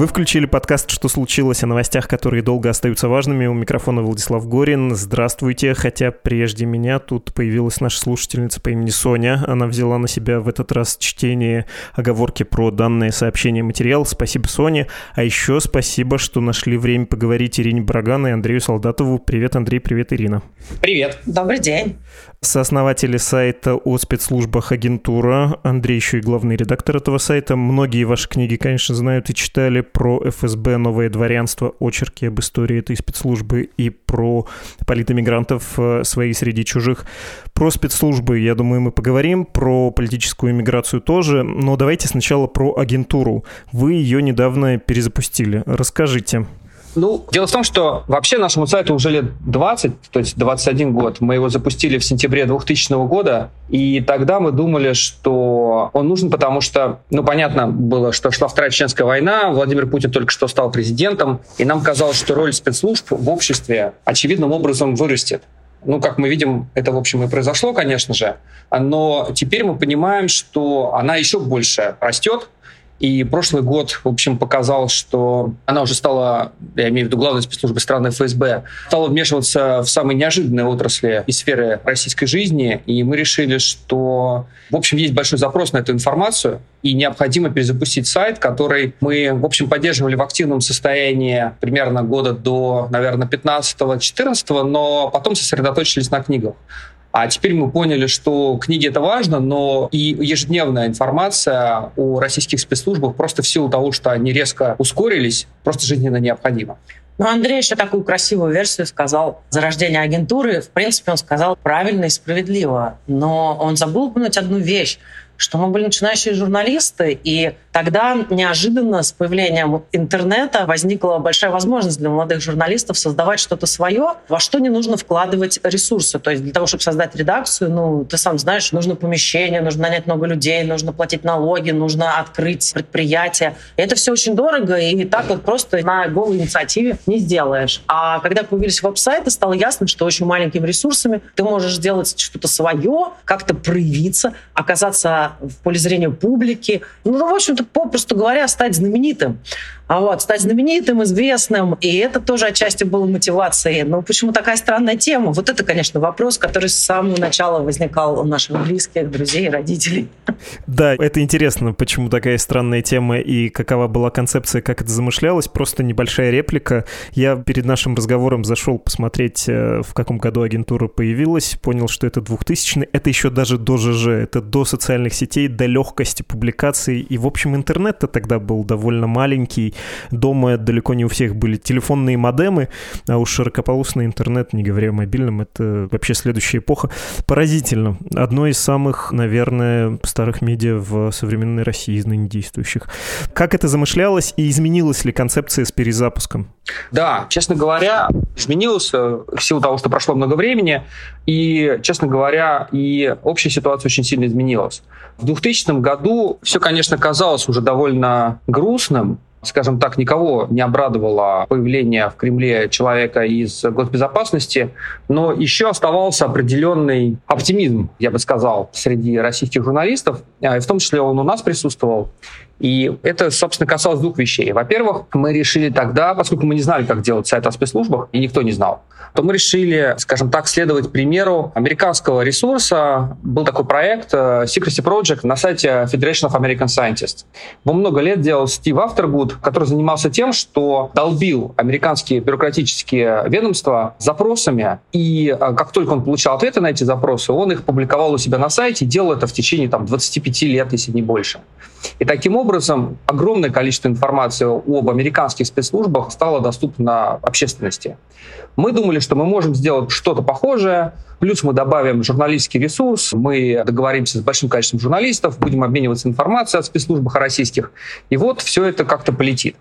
Вы включили подкаст «Что случилось?» о новостях, которые долго остаются важными. У микрофона Владислав Горин. Здравствуйте. Хотя прежде меня тут появилась наша слушательница по имени Соня. Она взяла на себя в этот раз чтение оговорки про данное сообщение материал. Спасибо, Соне. А еще спасибо, что нашли время поговорить Ирине Браган и Андрею Солдатову. Привет, Андрей, привет, Ирина. Привет. Добрый день сооснователи сайта о спецслужбах агентура, Андрей еще и главный редактор этого сайта. Многие ваши книги, конечно, знают и читали про ФСБ, новое дворянство, очерки об истории этой спецслужбы и про политэмигрантов э, свои среди чужих. Про спецслужбы, я думаю, мы поговорим, про политическую иммиграцию тоже, но давайте сначала про агентуру. Вы ее недавно перезапустили. Расскажите. Ну, дело в том, что вообще нашему сайту уже лет 20, то есть 21 год. Мы его запустили в сентябре 2000 года, и тогда мы думали, что он нужен, потому что, ну, понятно было, что шла Вторая Чеченская война, Владимир Путин только что стал президентом, и нам казалось, что роль спецслужб в обществе очевидным образом вырастет. Ну, как мы видим, это, в общем, и произошло, конечно же. Но теперь мы понимаем, что она еще больше растет, и прошлый год, в общем, показал, что она уже стала, я имею в виду главной спецслужбы страны ФСБ, стала вмешиваться в самые неожиданные отрасли и сферы российской жизни. И мы решили, что, в общем, есть большой запрос на эту информацию, и необходимо перезапустить сайт, который мы, в общем, поддерживали в активном состоянии примерно года до, наверное, 15-14, но потом сосредоточились на книгах. А теперь мы поняли, что книги это важно, но и ежедневная информация о российских спецслужбах просто в силу того, что они резко ускорились, просто жизненно необходима. Ну, Андрей еще такую красивую версию сказал. Зарождение агентуры, в принципе, он сказал правильно и справедливо. Но он забыл упомянуть одну вещь, что мы были начинающие журналисты, и тогда неожиданно с появлением интернета возникла большая возможность для молодых журналистов создавать что-то свое, во что не нужно вкладывать ресурсы. То есть для того, чтобы создать редакцию, ну, ты сам знаешь, нужно помещение, нужно нанять много людей, нужно платить налоги, нужно открыть предприятие. И это все очень дорого, и так вот просто на голой инициативе не сделаешь. А когда появились веб-сайты, стало ясно, что очень маленькими ресурсами ты можешь сделать что-то свое, как-то проявиться, оказаться в поле зрения публики. Ну, в общем-то, попросту говоря, стать знаменитым. А вот, стать знаменитым, известным, и это тоже отчасти было мотивацией. Но почему такая странная тема? Вот это, конечно, вопрос, который с самого начала возникал у наших близких, друзей, родителей. Да, это интересно, почему такая странная тема и какова была концепция, как это замышлялось. Просто небольшая реплика. Я перед нашим разговором зашел посмотреть, э, в каком году агентура появилась, понял, что это 2000 Это еще даже до ЖЖ, это до социальных сетей, до легкости публикаций. И, в общем, интернет-то тогда был довольно маленький, Дома далеко не у всех были телефонные модемы, а уж широкополосный интернет, не говоря о мобильном, это вообще следующая эпоха. Поразительно. Одно из самых, наверное, старых медиа в современной России из ныне действующих. Как это замышлялось и изменилась ли концепция с перезапуском? Да, честно говоря, изменилось в силу того, что прошло много времени, и, честно говоря, и общая ситуация очень сильно изменилась. В 2000 году все, конечно, казалось уже довольно грустным, скажем так, никого не обрадовало появление в Кремле человека из госбезопасности, но еще оставался определенный оптимизм, я бы сказал, среди российских журналистов, а, и в том числе он у нас присутствовал. И это, собственно, касалось двух вещей. Во-первых, мы решили тогда, поскольку мы не знали, как делать сайт о спецслужбах, и никто не знал, то мы решили, скажем так, следовать примеру американского ресурса. Был такой проект э, Secrecy Project на сайте Federation of American Scientists. Его много лет делал Стив Авторгуд, который занимался тем, что долбил американские бюрократические ведомства запросами, и э, как только он получал ответы на эти запросы, он их публиковал у себя на сайте и делал это в течение там, 25 лет, если не больше. И таким образом огромное количество информации об американских спецслужбах стало доступно общественности. Мы думали, что мы можем сделать что-то похожее, плюс мы добавим журналистский ресурс, мы договоримся с большим количеством журналистов, будем обмениваться информацией о спецслужбах российских, и вот все это как-то полетит.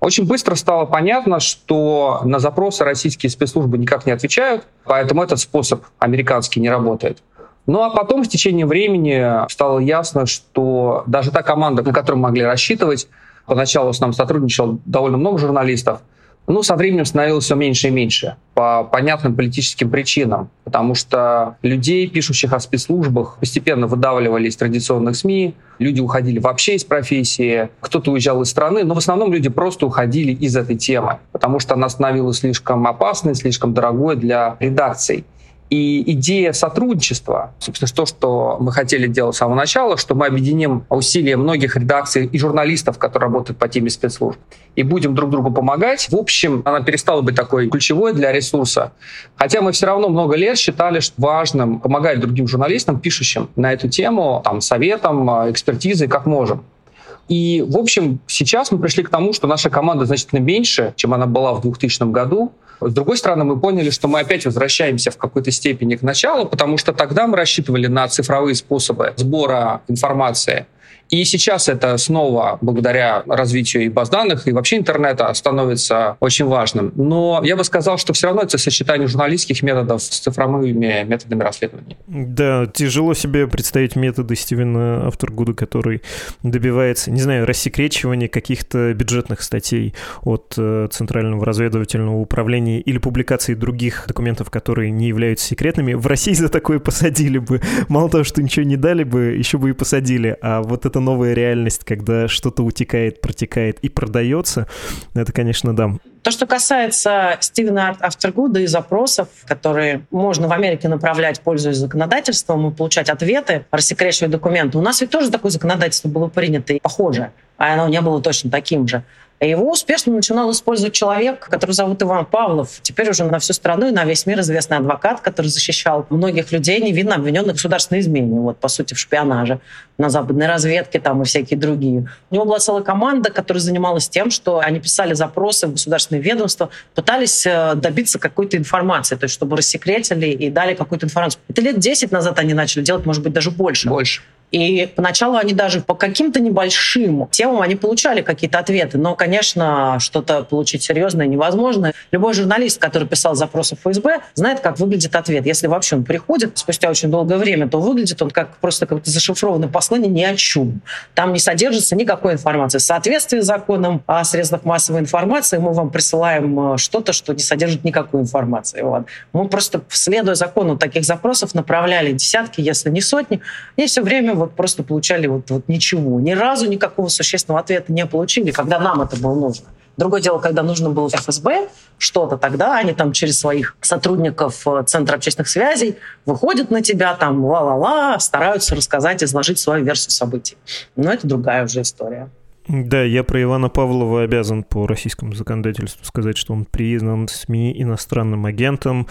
Очень быстро стало понятно, что на запросы российские спецслужбы никак не отвечают, поэтому этот способ американский не работает. Ну а потом в течение времени стало ясно, что даже та команда, на которую мы могли рассчитывать, поначалу с нами сотрудничало довольно много журналистов, ну, со временем становилось все меньше и меньше по понятным политическим причинам, потому что людей, пишущих о спецслужбах, постепенно выдавливали из традиционных СМИ, люди уходили вообще из профессии, кто-то уезжал из страны, но в основном люди просто уходили из этой темы, потому что она становилась слишком опасной, слишком дорогой для редакций. И идея сотрудничества, собственно, то, что мы хотели делать с самого начала, что мы объединим усилия многих редакций и журналистов, которые работают по теме спецслужб, и будем друг другу помогать. В общем, она перестала быть такой ключевой для ресурса. Хотя мы все равно много лет считали что важным помогать другим журналистам, пишущим на эту тему, там, советом, экспертизой, как можем. И, в общем, сейчас мы пришли к тому, что наша команда значительно меньше, чем она была в 2000 году. С другой стороны, мы поняли, что мы опять возвращаемся в какой-то степени к началу, потому что тогда мы рассчитывали на цифровые способы сбора информации – и сейчас это снова, благодаря развитию и баз данных, и вообще интернета, становится очень важным. Но я бы сказал, что все равно это сочетание журналистских методов с цифровыми методами расследования. Да, тяжело себе представить методы Стивена Авторгуда, который добивается, не знаю, рассекречивания каких-то бюджетных статей от э, Центрального разведывательного управления или публикации других документов, которые не являются секретными. В России за такое посадили бы. Мало того, что ничего не дали бы, еще бы и посадили. А вот это новая реальность, когда что-то утекает, протекает и продается, это, конечно, да. То, что касается Стивена Авторгуда и запросов, которые можно в Америке направлять, пользуясь законодательством, и получать ответы, рассекречивать документы. У нас ведь тоже такое законодательство было принято и похожее, а оно не было точно таким же. Его успешно начинал использовать человек, который зовут Иван Павлов. Теперь уже на всю страну и на весь мир известный адвокат, который защищал многих людей, невинно обвиненных в государственной измене, вот, по сути, в шпионаже, на западной разведке там и всякие другие. У него была целая команда, которая занималась тем, что они писали запросы в государственные ведомства, пытались э, добиться какой-то информации, то есть чтобы рассекретили и дали какую-то информацию. Это лет 10 назад они начали делать, может быть, даже больше. Больше. И поначалу они даже по каким-то небольшим темам они получали какие-то ответы, но, конечно, что-то получить серьезное невозможно. Любой журналист, который писал запросы в ФСБ, знает, как выглядит ответ. Если вообще он приходит спустя очень долгое время, то выглядит он как просто какое-то зашифрованное послание ни о чем. Там не содержится никакой информации. В соответствии с законом о средствах массовой информации мы вам присылаем э, что-то, что не содержит никакой информации. Вот. Мы просто, следуя закону таких запросов, направляли десятки, если не сотни, и все время вот просто получали вот, вот ничего. Ни разу никакого существенного ответа не получили, когда нам это было нужно. Другое дело, когда нужно было ФСБ что-то, тогда они там через своих сотрудников э, Центра общественных связей выходят на тебя, там ла-ла-ла, стараются рассказать, изложить свою версию событий. Но это другая уже история. Да, я про Ивана Павлова обязан по российскому законодательству сказать, что он признан СМИ иностранным агентом.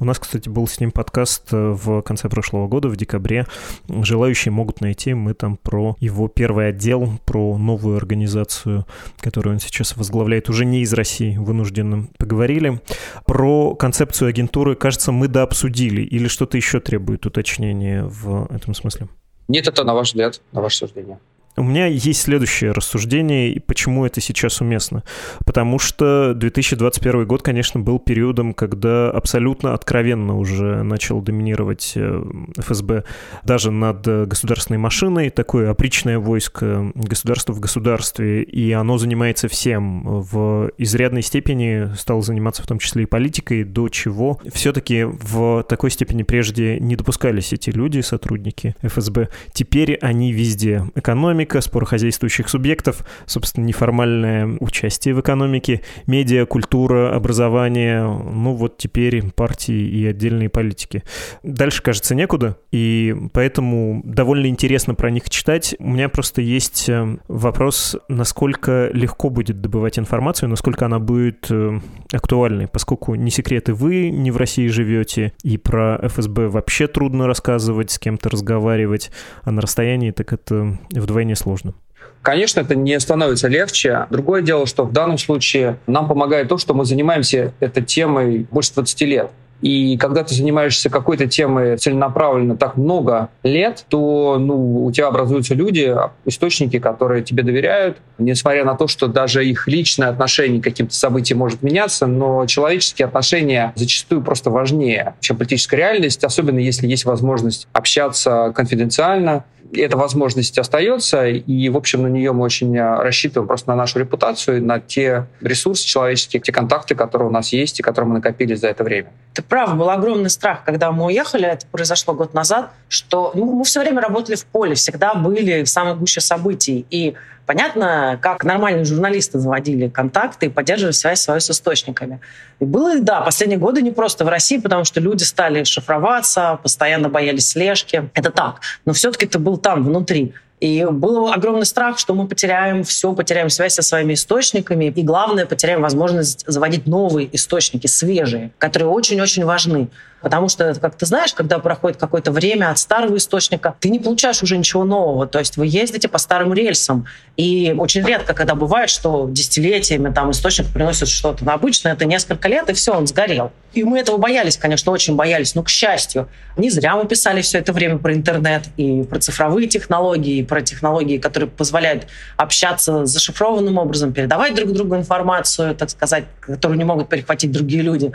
У нас, кстати, был с ним подкаст э, в конце прошлого года, в декабре. Желающие могут найти. Мы там про его первый отдел, про новую организацию, которую он сейчас возглавляет, уже не из России, вынужденным поговорили. Про концепцию агентуры, кажется, мы дообсудили. Или что-то еще требует уточнения в этом смысле? Нет, это на ваш взгляд, на ваше суждение. У меня есть следующее рассуждение, почему это сейчас уместно. Потому что 2021 год, конечно, был периодом, когда абсолютно откровенно уже начал доминировать э, ФСБ даже над государственной машиной, такое опричное войско государства в государстве, и оно занимается всем. В изрядной степени стало заниматься в том числе и политикой, до чего все-таки в такой степени прежде не допускались эти люди, сотрудники ФСБ. Теперь они везде. Экономика, экономика, спор хозяйствующих субъектов, собственно, неформальное участие в экономике, медиа, культура, образование, ну вот теперь партии и отдельные политики. Дальше, кажется, некуда, и поэтому довольно интересно про них читать. У меня просто есть э, вопрос, насколько легко будет добывать информацию, насколько она будет э, актуальной, поскольку не секреты вы не в России живете, и про ФСБ вообще трудно рассказывать, с кем-то разговаривать, а на расстоянии так это вдвойне крайне сложно. Конечно, это не становится легче. Другое дело, что в данном случае нам помогает то, что мы занимаемся этой темой больше 20 лет. И когда ты занимаешься какой-то темой целенаправленно так много лет, то ну, у тебя образуются люди, источники, которые тебе доверяют, несмотря на то, что даже их личное отношение к каким-то событиям может меняться, но человеческие отношения зачастую просто важнее, чем политическая реальность, особенно если есть возможность общаться конфиденциально, эта возможность остается, и, в общем, на нее мы очень э, рассчитываем просто на нашу репутацию, на те ресурсы человеческие, те контакты, которые у нас есть и которые мы накопили за это время. Ты прав, был огромный страх, когда мы уехали, это произошло год назад, что ну, мы все время работали в поле, всегда были в самой гуще событий. И понятно, как нормальные журналисты заводили контакты и поддерживали связь свою с источниками. И было, да, последние годы не просто в России, потому что люди стали шифроваться, постоянно боялись слежки. Это так. Но все-таки это был там, внутри. И был огромный страх, что мы потеряем все, потеряем связь со своими источниками. И главное, потеряем возможность заводить новые источники, свежие, которые очень-очень важны. Потому что, как ты знаешь, когда проходит какое-то время от старого источника, ты не получаешь уже ничего нового. То есть вы ездите по старым рельсам. И очень редко, когда бывает, что десятилетиями там источник приносит что-то. Но обычно это несколько лет, и все, он сгорел. И мы этого боялись, конечно, очень боялись. Но, к счастью, не зря мы писали все это время про интернет и про цифровые технологии, и про технологии, которые позволяют общаться зашифрованным образом, передавать друг другу информацию, так сказать, которую не могут перехватить другие люди.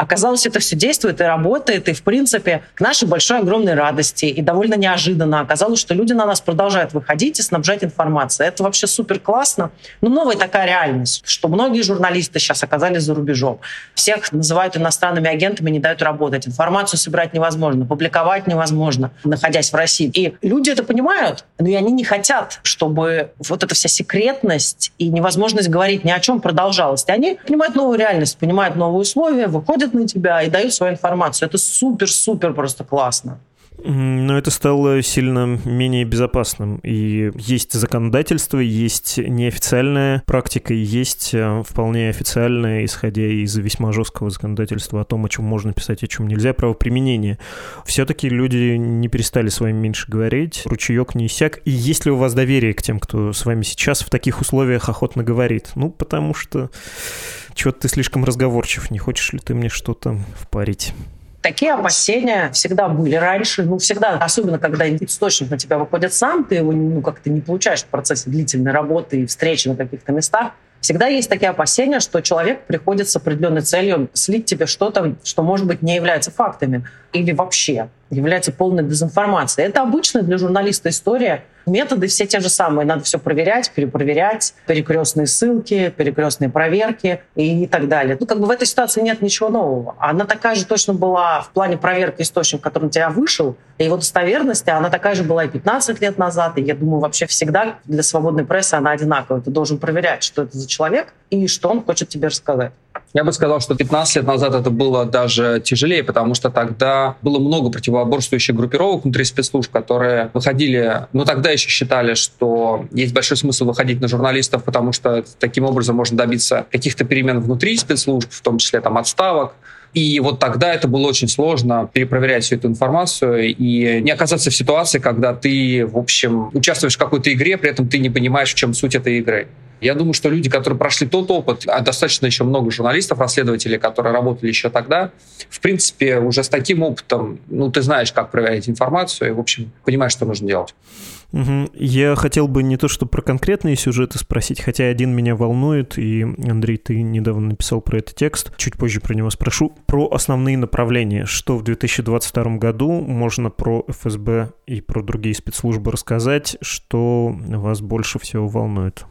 Оказалось, это все действует и работает, и, в принципе, к нашей большой огромной радости и довольно неожиданно оказалось, что люди на нас продолжают выходить и снабжать информацией. Это вообще супер классно. Но новая такая реальность, что многие журналисты сейчас оказались за рубежом. Всех называют иностранными агентами, не дают работать. Информацию собирать невозможно, публиковать невозможно, находясь в России. И люди это понимают, но и они не хотят, чтобы вот эта вся секретность и невозможность говорить ни о чем продолжалась. И они понимают новую реальность, понимают новые условия, выходят смотрят на тебя и дают свою информацию. Это супер-супер просто классно. Но это стало сильно менее безопасным. И есть законодательство, есть неофициальная практика, есть э, вполне официальная, исходя из весьма жесткого законодательства о том, о чем можно писать, о чем нельзя, правоприменение. Все-таки люди не перестали с вами меньше говорить, ручеек не иссяк. И есть ли у вас доверие к тем, кто с вами сейчас в таких условиях охотно говорит? Ну, потому что что-то ты слишком разговорчив, не хочешь ли ты мне что-то впарить? Такие опасения всегда были раньше, ну, всегда, особенно когда источник на тебя выходит сам, ты его ну, как-то не получаешь в процессе длительной работы и встречи на каких-то местах. Всегда есть такие опасения, что человек приходит с определенной целью слить тебе что-то, что, может быть, не является фактами или вообще является полной дезинформацией. Это обычная для журналиста история. Методы все те же самые. Надо все проверять, перепроверять, перекрестные ссылки, перекрестные проверки и так далее. Ну, как бы в этой ситуации нет ничего нового. Она такая же точно была в плане проверки источника, который на тебя вышел, и его достоверности, она такая же была и 15 лет назад, и я думаю, вообще всегда для свободной прессы она одинаковая. Ты должен проверять, что это за человек и что он хочет тебе рассказать. Я бы сказал, что 15 лет назад это было даже тяжелее, потому что тогда было много противоборствующих группировок внутри спецслужб, которые выходили, ну тогда еще считали, что есть большой смысл выходить на журналистов, потому что таким образом можно добиться каких-то перемен внутри спецслужб, в том числе там отставок. И вот тогда это было очень сложно перепроверять всю эту информацию и не оказаться в ситуации, когда ты, в общем, участвуешь в какой-то игре, при этом ты не понимаешь, в чем суть этой игры. Я думаю, что люди, которые прошли тот опыт, а достаточно еще много журналистов, расследователей, которые работали еще тогда, в принципе, уже с таким опытом, ну, ты знаешь, как проверять информацию и, в общем, понимаешь, что нужно делать. Угу. Я хотел бы не то, что про конкретные сюжеты спросить, хотя один меня волнует, и, Андрей, ты недавно написал про этот текст, чуть позже про него спрошу, про основные направления, что в 2022 году можно про ФСБ и про другие спецслужбы рассказать, что вас больше всего волнует.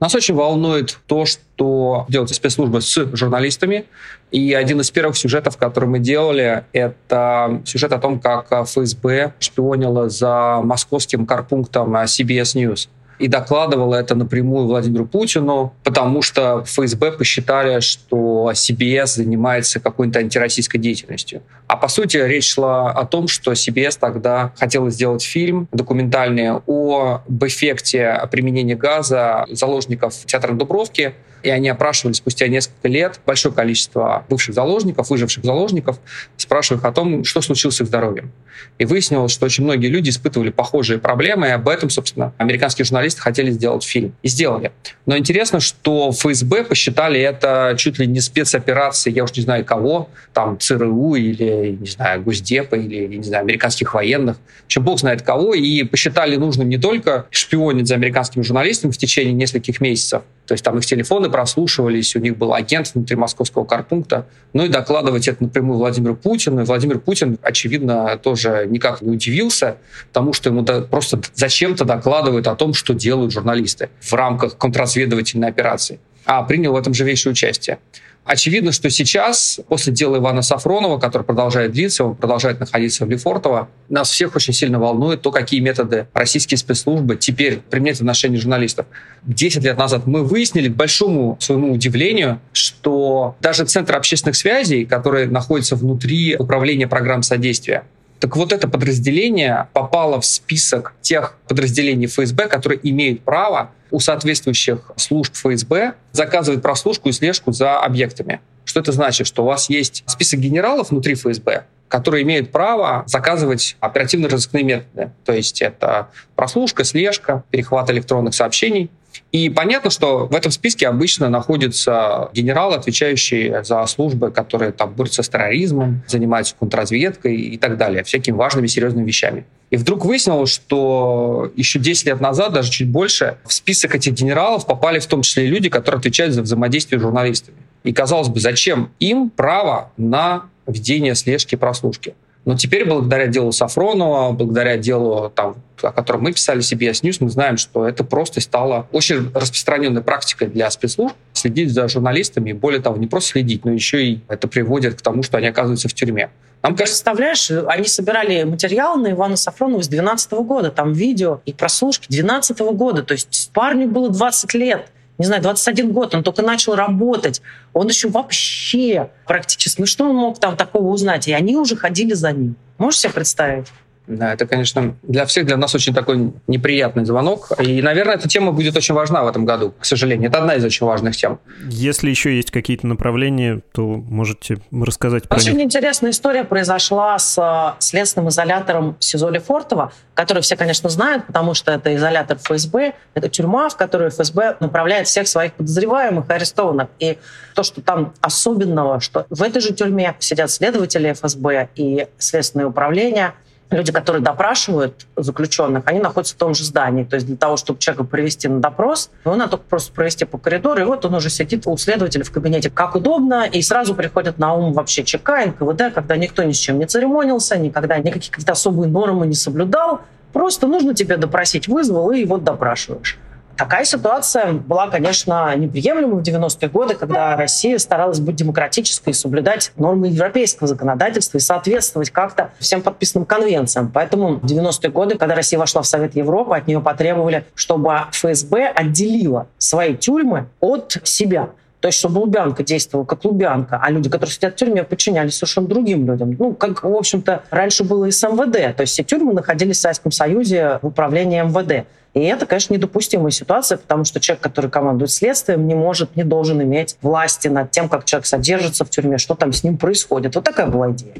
Нас очень волнует то, что делают спецслужбы с журналистами. И один из первых сюжетов, который мы делали, это сюжет о том, как ФСБ шпионила за московским карпунктом CBS News и докладывала это напрямую Владимиру Путину, потому что ФСБ посчитали, что CBS занимается какой-то антироссийской деятельностью. А по сути речь шла о том, что CBS тогда хотела сделать фильм документальный о эффекте применения газа заложников театра Дубровки и они опрашивали спустя несколько лет большое количество бывших заложников, выживших заложников, спрашивая их о том, что случилось с их здоровьем. И выяснилось, что очень многие люди испытывали похожие проблемы, и об этом, собственно, американские журналисты хотели сделать фильм. И сделали. Но интересно, что ФСБ посчитали это чуть ли не спецоперацией, я уж не знаю кого, там ЦРУ или, не знаю, Госдепа или, не знаю, американских военных, чем бог знает кого, и посчитали нужным не только шпионить за американскими журналистами в течение нескольких месяцев, то есть там их телефоны прослушивались, у них был агент внутри московского карпункта, ну и докладывать это напрямую Владимиру Путину. И Владимир Путин, очевидно, тоже никак не удивился тому, что ему просто зачем-то докладывают о том, что делают журналисты в рамках контрразведывательной операции, а принял в этом живейшее участие. Очевидно, что сейчас, после дела Ивана Сафронова, который продолжает длиться, он продолжает находиться в Лефортово, нас всех очень сильно волнует то, какие методы российские спецслужбы теперь применяют в отношении журналистов. Десять лет назад мы выяснили, к большому своему удивлению, что даже Центр общественных связей, который находится внутри управления программ содействия, так вот это подразделение попало в список тех подразделений ФСБ, которые имеют право у соответствующих служб ФСБ заказывать прослушку и слежку за объектами. Что это значит? Что у вас есть список генералов внутри ФСБ, которые имеют право заказывать оперативно-розыскные методы. То есть это прослушка, слежка, перехват электронных сообщений – и понятно, что в этом списке обычно находятся генералы, отвечающие за службы, которые там борются с терроризмом, занимаются контрразведкой и так далее, всякими важными, серьезными вещами. И вдруг выяснилось, что еще 10 лет назад, даже чуть больше, в список этих генералов попали в том числе люди, которые отвечают за взаимодействие с журналистами. И казалось бы, зачем им право на ведение слежки и прослушки? Но теперь, благодаря делу Сафронова, благодаря делу, там, о котором мы писали CBS News, мы знаем, что это просто стало очень распространенной практикой для спецслужб следить за журналистами. И более того, не просто следить, но еще и это приводит к тому, что они оказываются в тюрьме. Нам кажется... Представляешь, они собирали материал на Ивана Сафронова с 2012 года, там видео и прослушки 2012 года, то есть парню было 20 лет не знаю, 21 год, он только начал работать, он еще вообще практически, ну что он мог там такого узнать? И они уже ходили за ним. Можешь себе представить? Да, это, конечно, для всех, для нас очень такой неприятный звонок. И, наверное, эта тема будет очень важна в этом году, к сожалению. Это одна из очень важных тем. Если еще есть какие-то направления, то можете рассказать про Очень них. интересная история произошла с э, следственным изолятором СИЗО Лефортово, который все, конечно, знают, потому что это изолятор ФСБ, это тюрьма, в которую ФСБ направляет всех своих подозреваемых и арестованных. И то, что там особенного, что в этой же тюрьме сидят следователи ФСБ и следственное управление – люди, которые допрашивают заключенных, они находятся в том же здании. То есть для того, чтобы человека привести на допрос, его надо только просто провести по коридору, и вот он уже сидит у следователя в кабинете как удобно, и сразу приходит на ум вообще ЧК, НКВД, когда никто ни с чем не церемонился, никогда никакие какие-то особые нормы не соблюдал. Просто нужно тебя допросить, вызвал, и вот допрашиваешь. Такая ситуация была, конечно, неприемлема в 90-е годы, когда Россия старалась быть демократической и соблюдать нормы европейского законодательства и соответствовать как-то всем подписанным конвенциям. Поэтому в 90-е годы, когда Россия вошла в Совет Европы, от нее потребовали, чтобы ФСБ отделила свои тюрьмы от себя. То есть, чтобы Лубянка действовала как Лубянка, а люди, которые сидят в тюрьме, подчинялись совершенно другим людям. Ну, как, в общем-то, раньше было и с МВД. То есть все тюрьмы находились в Советском Союзе в управлении МВД. И это, конечно, недопустимая ситуация, потому что человек, который командует следствием, не может, не должен иметь власти над тем, как человек содержится в тюрьме, что там с ним происходит. Вот такая была идея.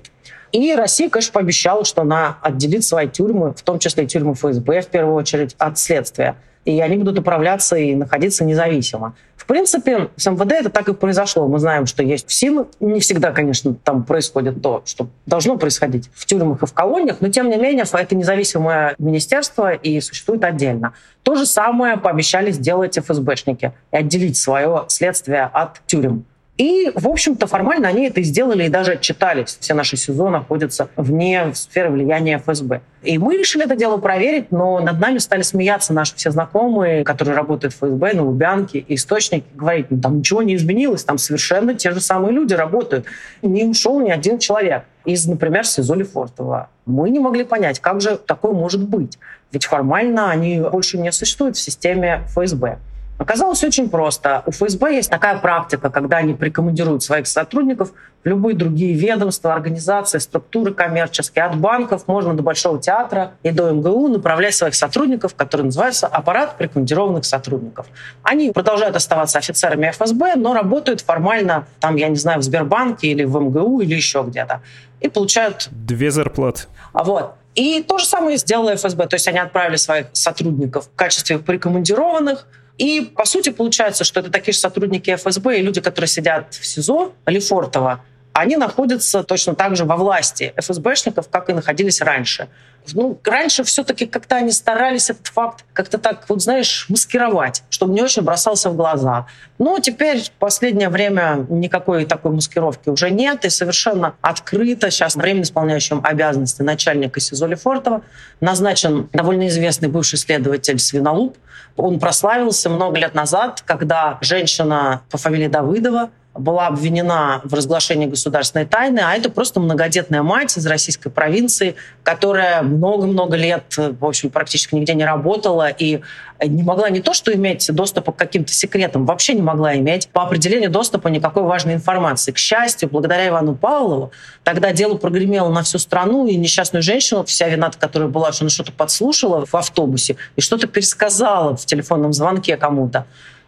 И Россия, конечно, пообещала, что она отделит свои тюрьмы, в том числе и тюрьмы ФСБ, в первую очередь, от следствия и они будут управляться и находиться независимо. Принципе, с МВД это так и произошло. Мы знаем, что есть силы. Не всегда, конечно, там происходит то, что должно происходить в тюрьмах и в колониях, но тем не менее это независимое министерство и существует отдельно. То же самое пообещали сделать ФСБшники и отделить свое следствие от тюрем. И, в общем-то, формально они это сделали, и даже отчитались. Все наши СИЗО находятся вне сферы влияния ФСБ. И мы решили это дело проверить, но над нами стали смеяться наши все знакомые, которые работают в ФСБ, на Лубянке, и источники, говорить, ну там ничего не изменилось, там совершенно те же самые люди работают. Не ушел ни один человек из, например, СИЗО Лефортово. Мы не могли понять, как же такое может быть. Ведь формально они больше не существуют в системе ФСБ. Оказалось очень просто. У ФСБ есть такая практика, когда они прикомандируют своих сотрудников в любые другие ведомства, организации, структуры коммерческие, от банков, можно до Большого театра и до МГУ направлять своих сотрудников, которые называются аппарат прикомандированных сотрудников. Они продолжают оставаться офицерами ФСБ, но работают формально, там, я не знаю, в Сбербанке или в МГУ или еще где-то. И получают... Две зарплаты. А вот. И то же самое сделала ФСБ. То есть они отправили своих сотрудников в качестве прикомандированных, и, по сути, получается, что это такие же сотрудники ФСБ и люди, которые сидят в СИЗО Лефортово, они находятся точно так же во власти ФСБшников, как и находились раньше. Ну, раньше все-таки как-то они старались этот факт как-то так, вот знаешь, маскировать, чтобы не очень бросался в глаза. Но теперь в последнее время никакой такой маскировки уже нет, и совершенно открыто сейчас временно исполняющим обязанности начальника СИЗО Лефортова назначен довольно известный бывший следователь Свинолуп. Он прославился много лет назад, когда женщина по фамилии Давыдова была обвинена в разглашении государственной тайны, а это просто многодетная мать из российской провинции, которая много-много лет, в общем, практически нигде не работала и не могла не то что иметь доступа к каким-то секретам, вообще не могла иметь по определению доступа никакой важной информации. К счастью, благодаря Ивану Павлову, тогда дело прогремело на всю страну, и несчастную женщину, вся вина которая была, что она что-то подслушала в автобусе и что-то пересказала в телефонном звонке кому-то.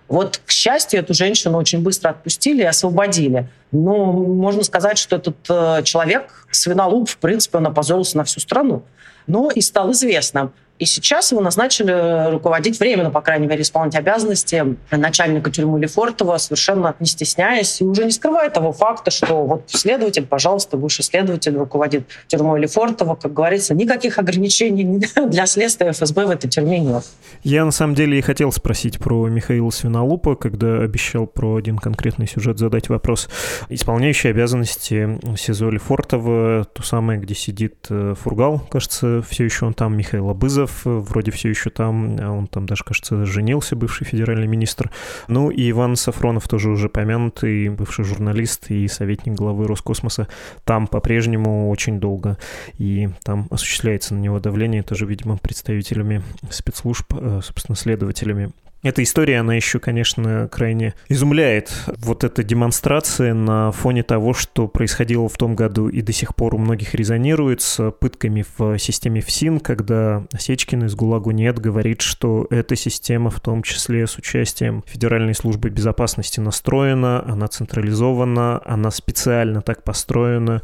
Вот, к счастью, эту женщину очень быстро отпустили и освободили. Но можно сказать, что этот э, человек, свинолуп, в принципе, он опозорился на всю страну. Но и стал известным. И сейчас его назначили руководить временно, по крайней мере, исполнять обязанности начальника тюрьмы Лефортова, совершенно не стесняясь, и уже не скрывая того факта, что вот следователь, пожалуйста, высший следователь руководит тюрьмой Лефортова. Как говорится, никаких ограничений для следствия ФСБ в этой тюрьме нет. Я на самом деле и хотел спросить про Михаила Свинолупа, когда обещал про один конкретный сюжет задать вопрос. Исполняющий обязанности СИЗО Лефортова, то самое, где сидит э, Фургал, кажется, все еще он там, Михаил Абызов, Морозов вроде все еще там, а он там даже, кажется, женился, бывший федеральный министр. Ну и Иван Сафронов тоже уже помянутый, бывший журналист и советник главы Роскосмоса, там по-прежнему очень долго. И там осуществляется на него давление, тоже, видимо, представителями спецслужб, э, собственно, следователями эта история, она еще, конечно, крайне изумляет. Вот эта демонстрация на фоне того, что происходило в том году и до сих пор у многих резонирует с пытками в системе ФСИН, когда Осечкин из ГУЛАГу нет говорит, что эта система, в том числе с участием Федеральной службы безопасности, настроена, она централизована, она специально так построена,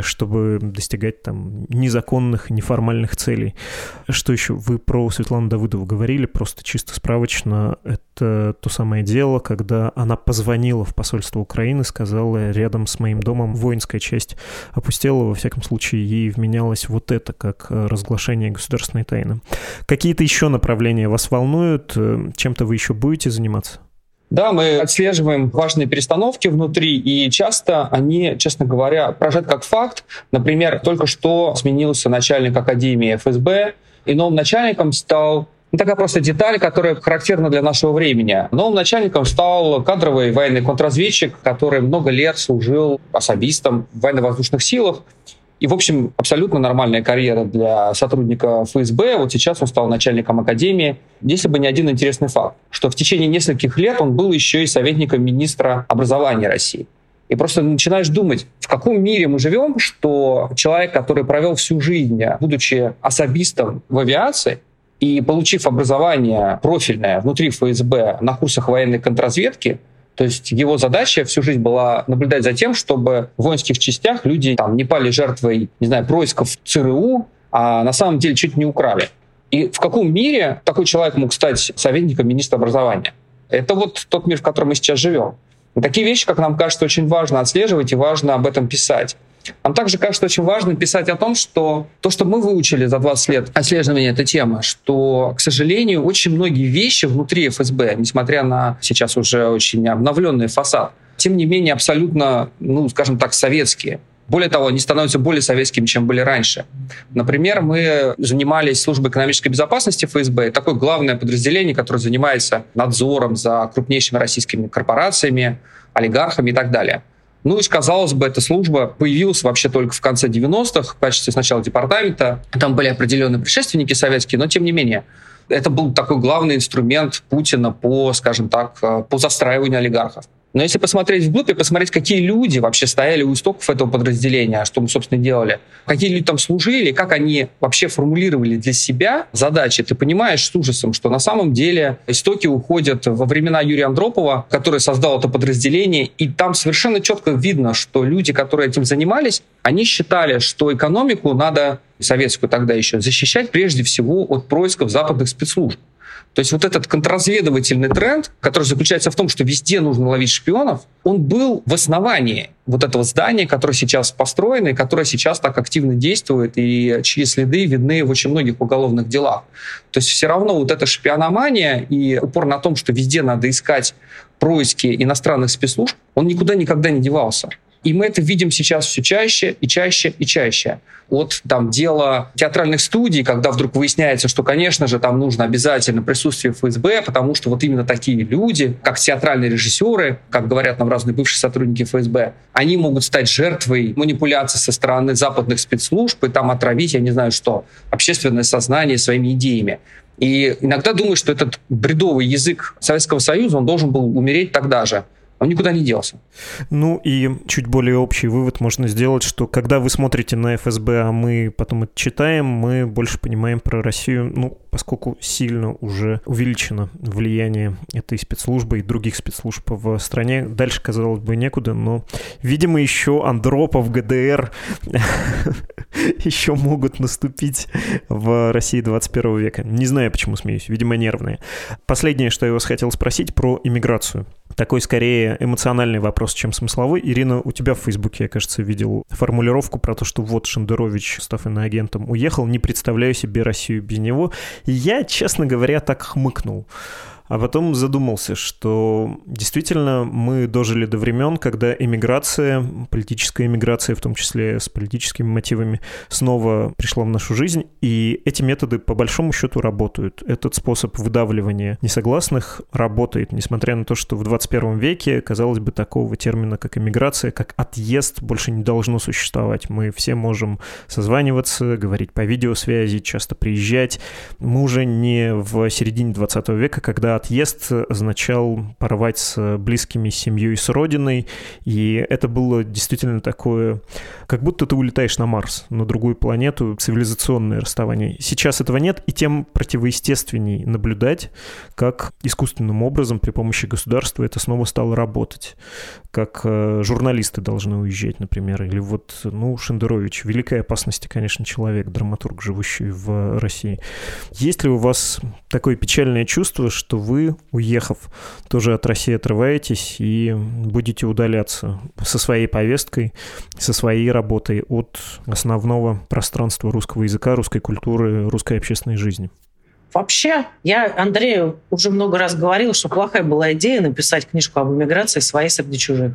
чтобы достигать там незаконных, неформальных целей. Что еще? Вы про Светлану Давыдову говорили, просто чисто справочно это то самое дело, когда она позвонила в посольство Украины, сказала, рядом с моим домом воинская часть опустела, во всяком случае, ей вменялось вот это как э, разглашение государственной тайны. Какие-то еще направления вас волнуют? Э, чем-то вы еще будете заниматься? Да, мы отслеживаем важные перестановки внутри, и часто они, честно говоря, прожат как факт. Например, только что сменился начальник Академии ФСБ, и новым начальником стал ну, такая просто деталь, которая характерна для нашего времени. Новым начальником стал кадровый военный контрразведчик, который много лет служил особистом в военно-воздушных силах. И, в общем, абсолютно нормальная карьера для сотрудника ФСБ. Вот сейчас он стал начальником академии. Если бы не один интересный факт, что в течение нескольких лет он был еще и советником министра образования России. И просто начинаешь думать, в каком мире мы живем, что человек, который провел всю жизнь, будучи особистом в авиации, и получив образование профильное внутри ФСБ на курсах военной контрразведки, то есть его задача всю жизнь была наблюдать за тем, чтобы в воинских частях люди там, не пали жертвой, не знаю, происков ЦРУ, а на самом деле чуть не украли. И в каком мире такой человек мог стать советником министра образования? Это вот тот мир, в котором мы сейчас живем. Такие вещи, как нам кажется, очень важно отслеживать и важно об этом писать. Нам также кажется очень важно писать о том, что то, что мы выучили за 20 лет отслеживания этой темы, что, к сожалению, очень многие вещи внутри ФСБ, несмотря на сейчас уже очень обновленный фасад, тем не менее абсолютно, ну, скажем так, советские. Более того, они становятся более советскими, чем были раньше. Например, мы занимались службой экономической безопасности ФСБ, такое главное подразделение, которое занимается надзором за крупнейшими российскими корпорациями, олигархами и так далее. Ну и, казалось бы, эта служба появилась вообще только в конце 90-х в качестве сначала департамента. Там были определенные предшественники советские, но тем не менее. Это был такой главный инструмент Путина по, скажем так, э, по застраиванию олигархов. Но если посмотреть вглубь и посмотреть, какие люди вообще стояли у истоков этого подразделения, что мы, собственно, делали, какие люди там служили, как они вообще формулировали для себя задачи, ты понимаешь с ужасом, что на самом деле истоки уходят во времена Юрия Андропова, который создал это подразделение, и там совершенно четко видно, что люди, которые этим занимались, они считали, что экономику надо, советскую тогда еще, защищать прежде всего от происков западных спецслужб. То есть вот этот контрразведывательный тренд, который заключается в том, что везде нужно ловить шпионов, он был в основании вот этого здания, которое сейчас построено и которое сейчас так активно действует, и чьи следы видны в очень многих уголовных делах. То есть все равно вот эта шпиономания и упор на том, что везде надо искать происки иностранных спецслужб, он никуда никогда не девался. И мы это видим сейчас все чаще и чаще и чаще. От там, дела театральных студий, когда вдруг выясняется, что, конечно же, там нужно обязательно присутствие ФСБ, потому что вот именно такие люди, как театральные режиссеры, как говорят нам разные бывшие сотрудники ФСБ, они могут стать жертвой манипуляций со стороны западных спецслужб и там отравить, я не знаю что, общественное сознание своими идеями. И иногда думаю, что этот бредовый язык Советского Союза, он должен был умереть тогда же он никуда не делся. Ну и чуть более общий вывод можно сделать, что когда вы смотрите на ФСБ, а мы потом это читаем, мы больше понимаем про Россию, ну, поскольку сильно уже увеличено влияние этой спецслужбы и других спецслужб в стране. Дальше, казалось бы, некуда, но, видимо, еще Андропов, ГДР еще могут наступить в России 21 века. Не знаю, почему смеюсь, видимо, нервные. Последнее, что я вас хотел спросить про иммиграцию такой скорее эмоциональный вопрос, чем смысловой. Ирина, у тебя в Фейсбуке, я, кажется, видел формулировку про то, что вот Шендерович, став иноагентом, уехал, не представляю себе Россию без него. Я, честно говоря, так хмыкнул. А потом задумался, что действительно мы дожили до времен, когда эмиграция, политическая эмиграция, в том числе с политическими мотивами, снова пришла в нашу жизнь, и эти методы по большому счету работают. Этот способ выдавливания несогласных работает, несмотря на то, что в 21 веке, казалось бы, такого термина, как эмиграция, как отъезд, больше не должно существовать. Мы все можем созваниваться, говорить по видеосвязи, часто приезжать. Мы уже не в середине 20 века, когда отъезд означал порвать с близкими, семьей, с родиной, и это было действительно такое, как будто ты улетаешь на Марс, на другую планету, цивилизационное расставание. Сейчас этого нет, и тем противоестественней наблюдать, как искусственным образом при помощи государства это снова стало работать, как э, журналисты должны уезжать, например, или вот, ну, Шендерович, великой опасности, конечно, человек, драматург, живущий в России. Есть ли у вас такое печальное чувство, что вы, уехав, тоже от России отрываетесь и будете удаляться со своей повесткой, со своей работой от основного пространства русского языка, русской культуры, русской общественной жизни? Вообще, я Андрею уже много раз говорил, что плохая была идея написать книжку об эмиграции своей среди чужих.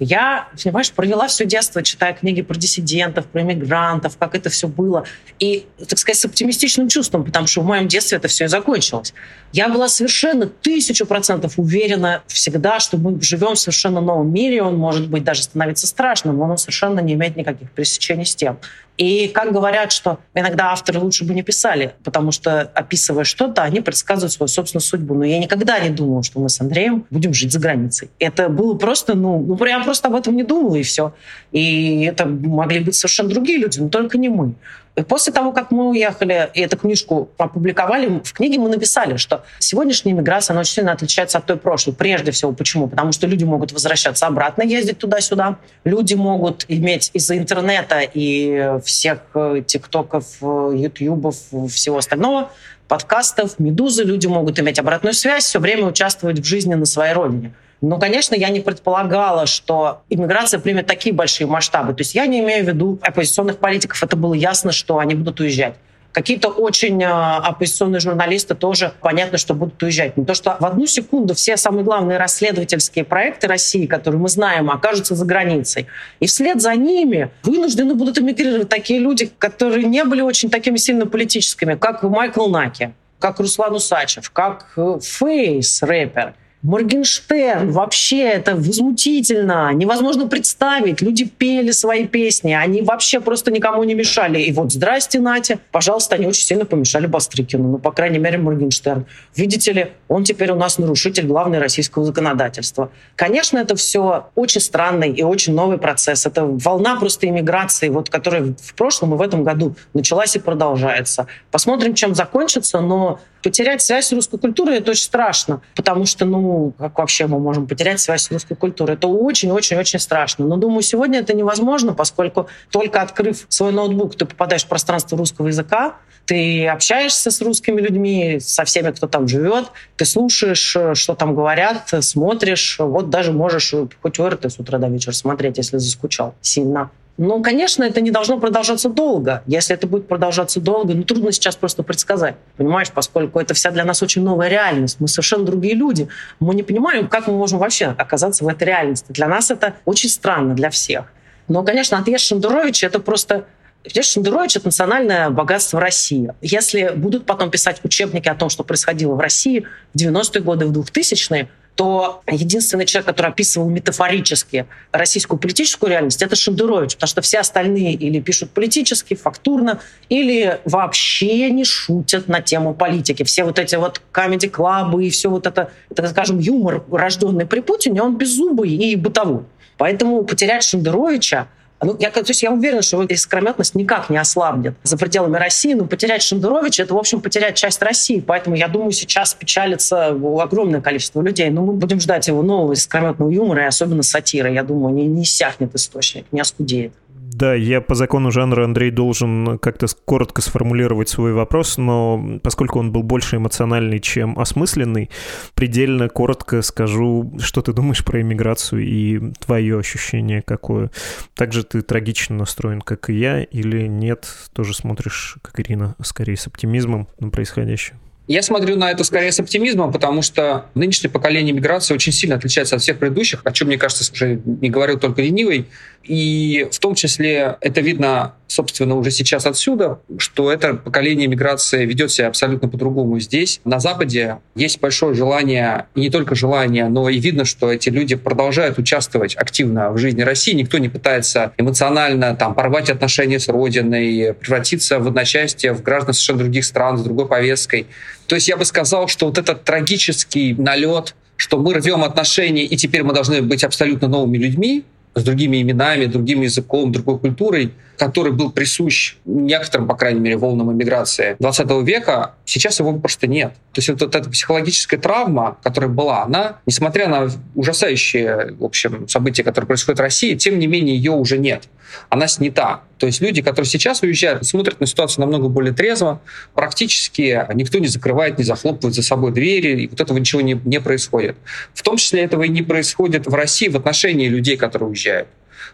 Я, понимаешь, провела все детство, читая книги про диссидентов, про иммигрантов, как это все было. И, так сказать, с оптимистичным чувством, потому что в моем детстве это все и закончилось. Я была совершенно тысячу процентов уверена всегда, что мы живем в совершенно новом мире, он может быть даже становиться страшным, но он совершенно не имеет никаких пересечений с тем. И как говорят, что иногда авторы лучше бы не писали, потому что, описывая что-то, они предсказывают свою собственную судьбу. Но я никогда не думала, что мы с Андреем будем жить за границей. Это было просто, ну, ну прям просто об этом не думала, и все. И это могли быть совершенно другие люди, но только не мы. И после того, как мы уехали и эту книжку опубликовали, в книге мы написали, что сегодняшняя миграция, она очень сильно отличается от той прошлой. Прежде всего, почему? Потому что люди могут возвращаться обратно, ездить туда-сюда. Люди могут иметь из-за интернета и всех э, тиктоков, э, ютубов, всего остального, подкастов, медузы, люди могут иметь обратную связь, все время участвовать в жизни на своей родине. Но, конечно, я не предполагала, что иммиграция примет такие большие масштабы. То есть я не имею в виду оппозиционных политиков. Это было ясно, что они будут уезжать. Какие-то очень э, оппозиционные журналисты тоже понятно, что будут уезжать. Не то, что в одну секунду все самые главные расследовательские проекты России, которые мы знаем, окажутся за границей. И вслед за ними вынуждены будут эмигрировать такие люди, которые не были очень такими сильно политическими, как Майкл Наки, как Руслан Усачев, как э, Фейс, рэпер. Моргенштерн, вообще это возмутительно, невозможно представить. Люди пели свои песни, они вообще просто никому не мешали. И вот здрасте, Натя, пожалуйста, они очень сильно помешали Бастрыкину, ну, по крайней мере, Моргенштерн. Видите ли, он теперь у нас нарушитель главной российского законодательства. Конечно, это все очень странный и очень новый процесс. Это волна просто иммиграции, вот, которая в прошлом и в этом году началась и продолжается. Посмотрим, чем закончится, но потерять связь с русской культурой это очень страшно, потому что, ну, как вообще мы можем потерять связь с русской культурой? Это очень-очень-очень страшно. Но думаю, сегодня это невозможно, поскольку только открыв свой ноутбук, ты попадаешь в пространство русского языка, ты общаешься с русскими людьми, со всеми, кто там живет, ты слушаешь, что там говорят, смотришь, вот даже можешь хоть в РТ с утра до вечера смотреть, если заскучал сильно. Ну, конечно, это не должно продолжаться долго. Если это будет продолжаться долго, ну, трудно сейчас просто предсказать. Понимаешь, поскольку это вся для нас очень новая реальность. Мы совершенно другие люди. Мы не понимаем, как мы можем вообще оказаться в этой реальности. Для нас это очень странно, для всех. Но, конечно, отъезд Шендеровича — это просто Шендерович — это национальное богатство России. Если будут потом писать учебники о том, что происходило в России в 90-е годы, в 2000-е, то единственный человек, который описывал метафорически российскую политическую реальность, это Шендерович, потому что все остальные или пишут политически, фактурно, или вообще не шутят на тему политики. Все вот эти вот комедий-клабы и все вот это, так скажем, юмор, рожденный при Путине, он беззубый и бытовой. Поэтому потерять Шендеровича ну, я, то есть я уверена, что его искрометность никак не ослабнет за пределами России, но потерять Шендеровича — это, в общем, потерять часть России. Поэтому, я думаю, сейчас печалится огромное количество людей. Но мы будем ждать его нового искрометного юмора и особенно сатиры. Я думаю, не, не иссякнет источник, не оскудеет. Да, я по закону жанра, Андрей, должен как-то коротко сформулировать свой вопрос, но поскольку он был больше эмоциональный, чем осмысленный, предельно коротко скажу, что ты думаешь про иммиграцию и твое ощущение какое. Также ты трагично настроен, как и я, или нет, тоже смотришь, как Ирина, скорее с оптимизмом на происходящее? Я смотрю на это скорее с оптимизмом, потому что нынешнее поколение миграции очень сильно отличается от всех предыдущих, о чем, мне кажется, уже не говорил только ленивый. И в том числе это видно, собственно, уже сейчас отсюда, что это поколение миграции ведет себя абсолютно по-другому здесь. На Западе есть большое желание, и не только желание, но и видно, что эти люди продолжают участвовать активно в жизни России. Никто не пытается эмоционально там, порвать отношения с Родиной, превратиться в одночасье в граждан совершенно других стран с другой повесткой. То есть я бы сказал, что вот этот трагический налет, что мы рвем отношения, и теперь мы должны быть абсолютно новыми людьми, с другими именами, другим языком, другой культурой, который был присущ некоторым, по крайней мере, волнам иммиграции 20 века, сейчас его просто нет. То есть вот, вот эта психологическая травма, которая была, она, несмотря на ужасающие, в общем, события, которые происходят в России, тем не менее ее уже нет. Она снята. То есть люди, которые сейчас уезжают, смотрят на ситуацию намного более трезво, практически никто не закрывает, не захлопывает за собой двери, и вот этого ничего не, не происходит. В том числе этого и не происходит в России в отношении людей, которые уезжают.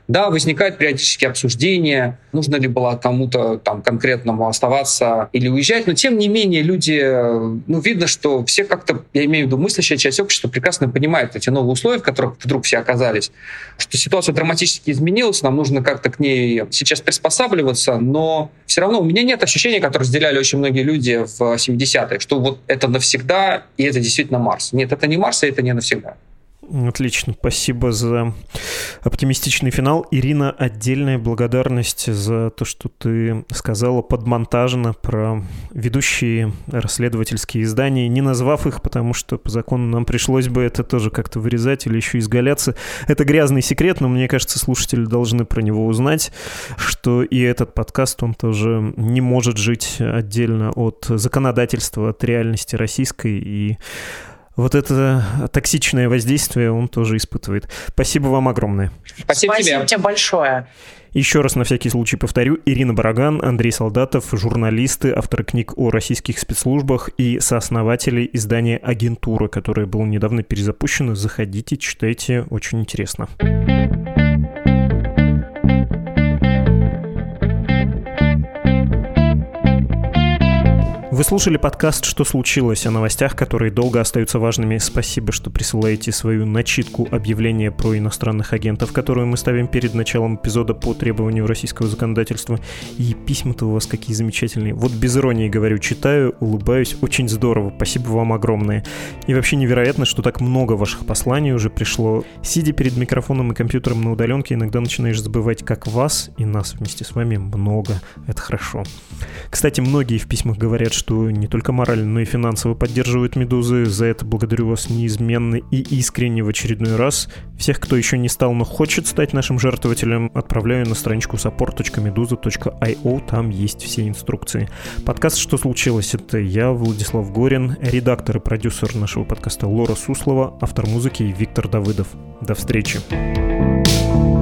Да, возникает периодически обсуждение, нужно ли было кому-то там конкретному оставаться или уезжать, но тем не менее люди, ну, видно, что все как-то, я имею в виду мыслящая часть общества, прекрасно понимает эти новые условия, в которых вдруг все оказались, что ситуация драматически изменилась, нам нужно как-то к ней сейчас приспосабливаться, но все равно у меня нет ощущения, которое разделяли очень многие люди в 70-е, что вот это навсегда, и это действительно Марс. Нет, это не Марс, и это не навсегда. Отлично, спасибо за оптимистичный финал. Ирина, отдельная благодарность за то, что ты сказала подмонтажно про ведущие расследовательские издания, не назвав их, потому что по закону нам пришлось бы это тоже как-то вырезать или еще изгаляться. Это грязный секрет, но мне кажется, слушатели должны про него узнать, что и этот подкаст, он тоже не может жить отдельно от законодательства, от реальности российской и вот это токсичное воздействие он тоже испытывает. Спасибо вам огромное. Спасибо, Спасибо тебе. тебе большое. Еще раз на всякий случай повторю, Ирина Бараган, Андрей Солдатов, журналисты, авторы книг о российских спецслужбах и сооснователи издания «Агентура», которое было недавно перезапущено. Заходите, читайте, очень интересно. Вы слушали подкаст «Что случилось?» о новостях, которые долго остаются важными. Спасибо, что присылаете свою начитку объявления про иностранных агентов, которую мы ставим перед началом эпизода по требованию российского законодательства. И письма-то у вас какие замечательные. Вот без иронии говорю, читаю, улыбаюсь. Очень здорово. Спасибо вам огромное. И вообще невероятно, что так много ваших посланий уже пришло. Сидя перед микрофоном и компьютером на удаленке, иногда начинаешь забывать, как вас и нас вместе с вами много. Это хорошо. Кстати, многие в письмах говорят, что не только морально, но и финансово поддерживают «Медузы». За это благодарю вас неизменно и искренне в очередной раз. Всех, кто еще не стал, но хочет стать нашим жертвователем, отправляю на страничку support.meduza.io, там есть все инструкции. Подкаст «Что случилось?» — это я, Владислав Горин, редактор и продюсер нашего подкаста Лора Суслова, автор музыки Виктор Давыдов. До встречи. thank you